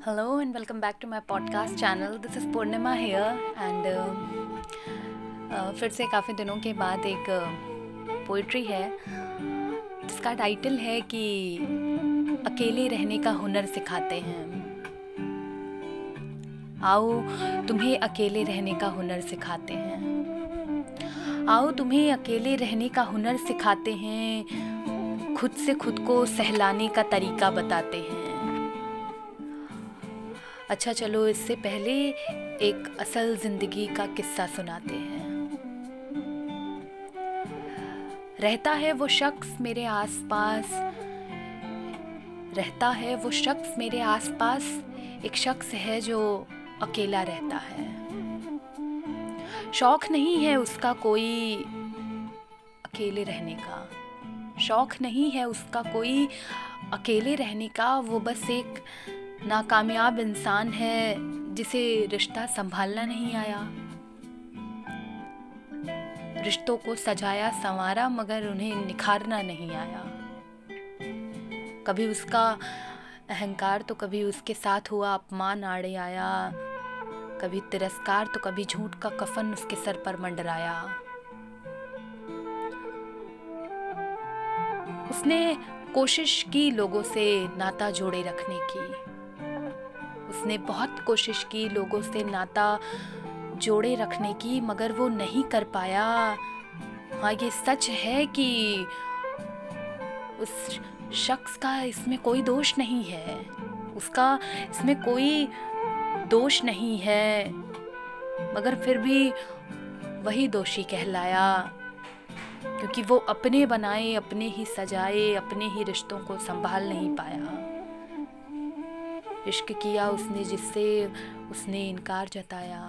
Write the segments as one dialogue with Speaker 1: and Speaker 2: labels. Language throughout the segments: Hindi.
Speaker 1: Welcome back to my podcast channel. This is Purnima here and uh, uh, फिर से काफ़ी दिनों के बाद एक पोइट्री uh, है। जिसका टाइटल है कि अकेले रहने का हुनर सिखाते हैं। आओ तुम्हें अकेले रहने का हुनर सिखाते हैं। आओ तुम्हें अकेले रहने का हुनर सिखाते हैं। खुद से खुद को सहलाने का तरीका बताते हैं। अच्छा चलो इससे पहले एक असल ज़िंदगी का किस्सा सुनाते हैं। रहता है वो शख्स मेरे आसपास, रहता है वो शख्स मेरे आसपास, एक शख्स है जो अकेला रहता है। शौक नहीं है उसका कोई अकेले रहने का। शौक नहीं है उसका कोई अकेले रहने का, वो बस एक नाकामयाब इंसान है, जिसे रिश्ता संभालना नहीं आया। रिश्तों को सजाया संवारा, मगर उन्हें निखारना नहीं आया। कभी उसका अहंकार तो कभी उसके साथ हुआ अपमान आड़े आया। कभी तिरस्कार तो कभी झूठ का कफन उसके सर पर मंडराया। उसने कोशिश की लोगों से नाता जोड़े रखने की। उसने बहुत कोशिश की लोगों से नाता जोड़े रखने की, मगर वो नहीं कर पाया। हाँ ये सच है कि उस शख्स का इसमें कोई दोष नहीं है। उसका इसमें कोई दोष नहीं है, मगर फिर भी वही दोषी कहलाया। क्योंकि वो अपने बनाए, अपने ही सजाए, अपने ही रिश्तों को संभाल नहीं पाया। इश्क किया उसने जिससे उसने इनकार जताया।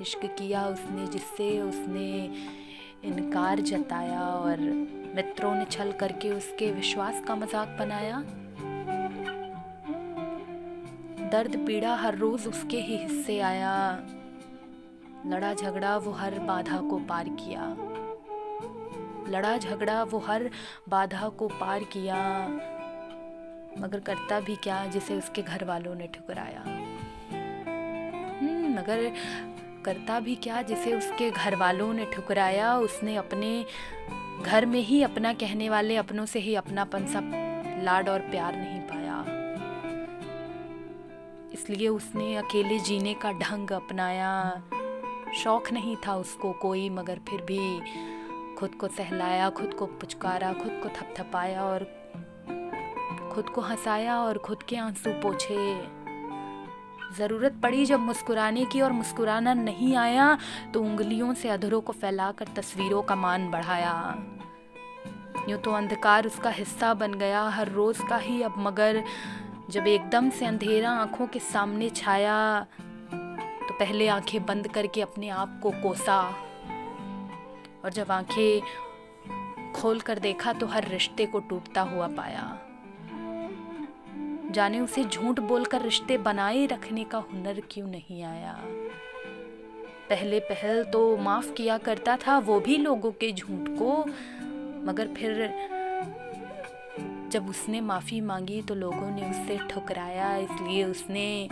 Speaker 1: इश्क किया उसने जिससे उसने इनकार जताया और मित्रों ने छल करके उसके विश्वास का मज़ाक बनाया। दर्द पीड़ा हर रोज उसके ही हिस्से आया। लड़ा झगड़ा वो हर बाधा को पार किया। लड़ा झगड़ा वो हर बाधा को पार किया। मगर करता भी क्या जिसे उसके घर वालों ने ठुकराया? हम्म, मगर करता भी क्या जिसे उसके घर वालों ने ठुकराया? उसने अपने घर में ही अपना कहने वाले अपनों से ही अपनापन सा लाड और प्यार नहीं पाया। इसलिए उसने अकेले जीने का ढंग अपनाया। शौक नहीं था उसको कोई मगर फिर भी खुद को सहलाया खुद को पुचकारा खुद को थपथपाया और खुद को हंसाया और खुद के आँसू पोछे। ज़रूरत पड़ी जब मुस्कुराने की और मुस्कुराना नहीं आया तो उंगलियों से अधरों को फैलाकर तस्वीरों का मान बढ़ाया। यूँ तो अंधकार उसका हिस्सा बन गया, हर रोज़ का ही अब मगर जब एकदम से अंधेरा आँखों के सामने छाया तो पहले आँखें बंद करके अपने आप को कोसा। और जब आँखें खोल कर देखा तो हर रिश्ते को टूटता हुआ पाया। जाने उसे झूठ बोलकर रिश्ते बनाए रखने का हुनर क्यों नहीं आया? पहले पहल तो माफ़ किया करता था, वो भी लोगों के झूठ को। मगर फिर जब उसने माफ़ी मांगी तो लोगों ने उससे ठुकराया, इसलिए उसने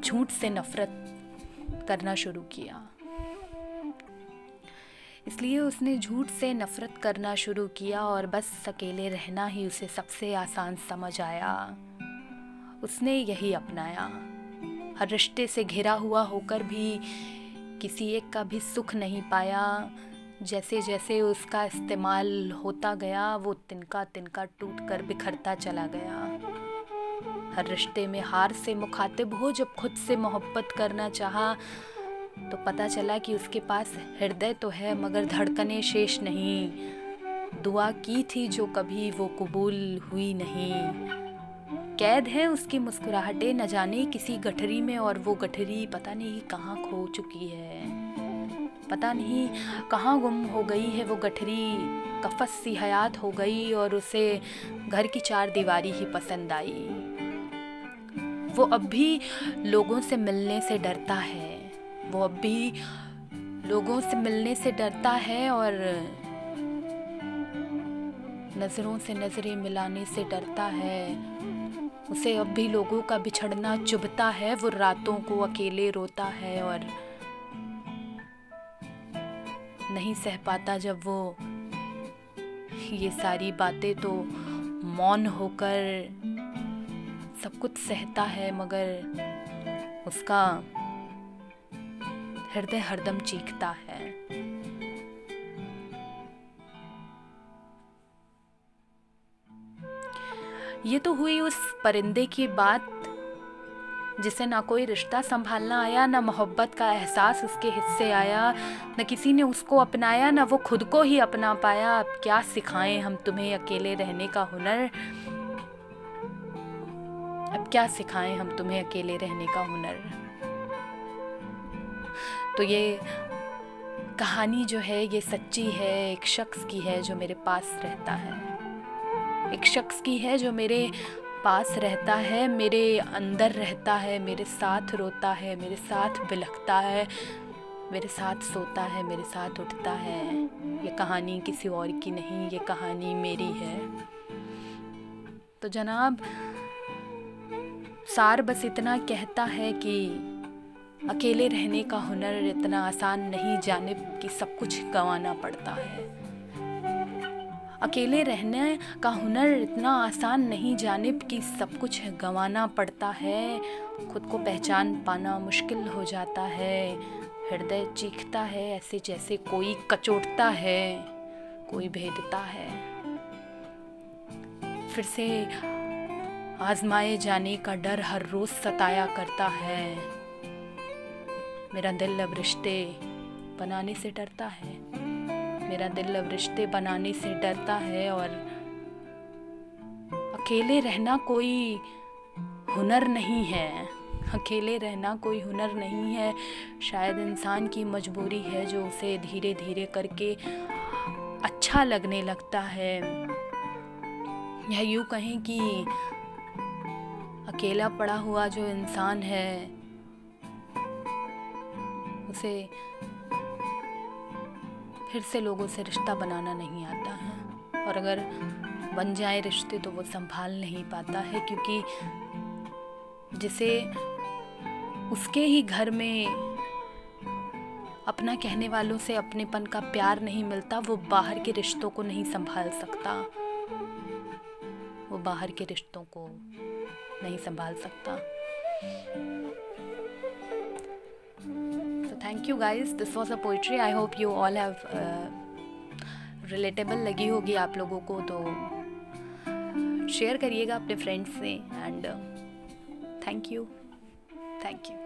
Speaker 1: झूठ से नफरत करना शुरू किया। इसलिए उसने झूठ से नफ़रत करना शुरू किया और बस अकेले रहना ही उसे सबसे आसान समझ आया। उसने यही अपनाया। हर रिश्ते से घिरा हुआ होकर भी किसी एक का भी सुख नहीं पाया। जैसे जैसे उसका इस्तेमाल होता गया, वो तिनका तिनका टूट कर बिखरता चला गया। हर रिश्ते में हार से मुखातिब हो, जब खुद से मोहब्बत करना चाहा तो पता चला कि उसके पास हृदय तो है, मगर धड़कने शेष नहीं। दुआ की थी जो कभी वो कबूल हुई नहीं। कैद है उसकी मुस्कुराहटें, न जाने किसी गठरी में, और वो गठरी पता नहीं कहाँ खो चुकी है। पता नहीं कहाँ गुम हो गई है वो गठरी, कफस सी हयात हो गई, और उसे घर की चार दीवारी ही पसंद आई। वो अब भी लोगों से मिलने से डरता है। वो अब भी लोगों से मिलने से डरता है और नज़रों से नज़रें मिलाने से डरता है। उसे अब भी लोगों का बिछड़ना चुभता है, वो रातों को अकेले रोता है और नहीं सह पाता जब वो ये सारी बातें तो मौन होकर सब कुछ सहता है, मगर उसका हृदय हरदम चीखता है। ये तो हुई उस परिंदे की बात, जिसे ना कोई रिश्ता संभालना आया, ना मोहब्बत का एहसास उसके हिस्से आया, न किसी ने उसको अपनाया, ना वो खुद को ही अपना पाया। अब क्या सिखाएँ हम तुम्हें अकेले रहने का हुनर? अब क्या सिखाएँ हम तुम्हें अकेले रहने का हुनर? तो ये कहानी जो है, ये सच्ची है, एक शख्स की है जो मेरे पास रहता है। एक शख्स की है जो मेरे पास रहता है, मेरे अंदर रहता है, मेरे साथ रोता है, मेरे साथ बिलखता है, मेरे साथ सोता है, मेरे साथ उठता है। ये कहानी किसी और की नहीं, ये कहानी मेरी है। तो जनाब, सार बस इतना कहता है कि अकेले रहने का हुनर इतना आसान नहीं जाने कि सब कुछ गंवाना पड़ता है। अकेले रहने का हुनर इतना आसान नहीं, जानब कि सब कुछ गंवाना पड़ता है। खुद को पहचान पाना मुश्किल हो जाता है। हृदय चीखता है, ऐसे जैसे कोई कचोटता है, कोई भेदता है। फिर से आजमाए जाने का डर हर रोज सताया करता है। मेरा दिल अब रिश्ते बनाने से डरता है। मेरा दिल अब रिश्ते बनाने से डरता है और अकेले रहना कोई हुनर नहीं है। अकेले रहना कोई हुनर नहीं है। शायद इंसान की मजबूरी है जो उसे धीरे धीरे करके अच्छा लगने लगता है। या यूँ कहें कि अकेला पड़ा हुआ जो इंसान है उसे फिर से लोगों से रिश्ता बनाना नहीं आता है। और अगर बन जाए रिश्ते तो वो संभाल नहीं पाता है, क्योंकि जिसे उसके ही घर में अपना कहने वालों से अपनेपन का प्यार नहीं मिलता, वो बाहर के रिश्तों को नहीं संभाल सकता। वो बाहर के रिश्तों को नहीं संभाल सकता। Thank you guys this was a poetry I hope you all have relatable लगी होगी आप लोगों को तो शेयर करिएगा अपने फ्रेंड्स से and thank you thank you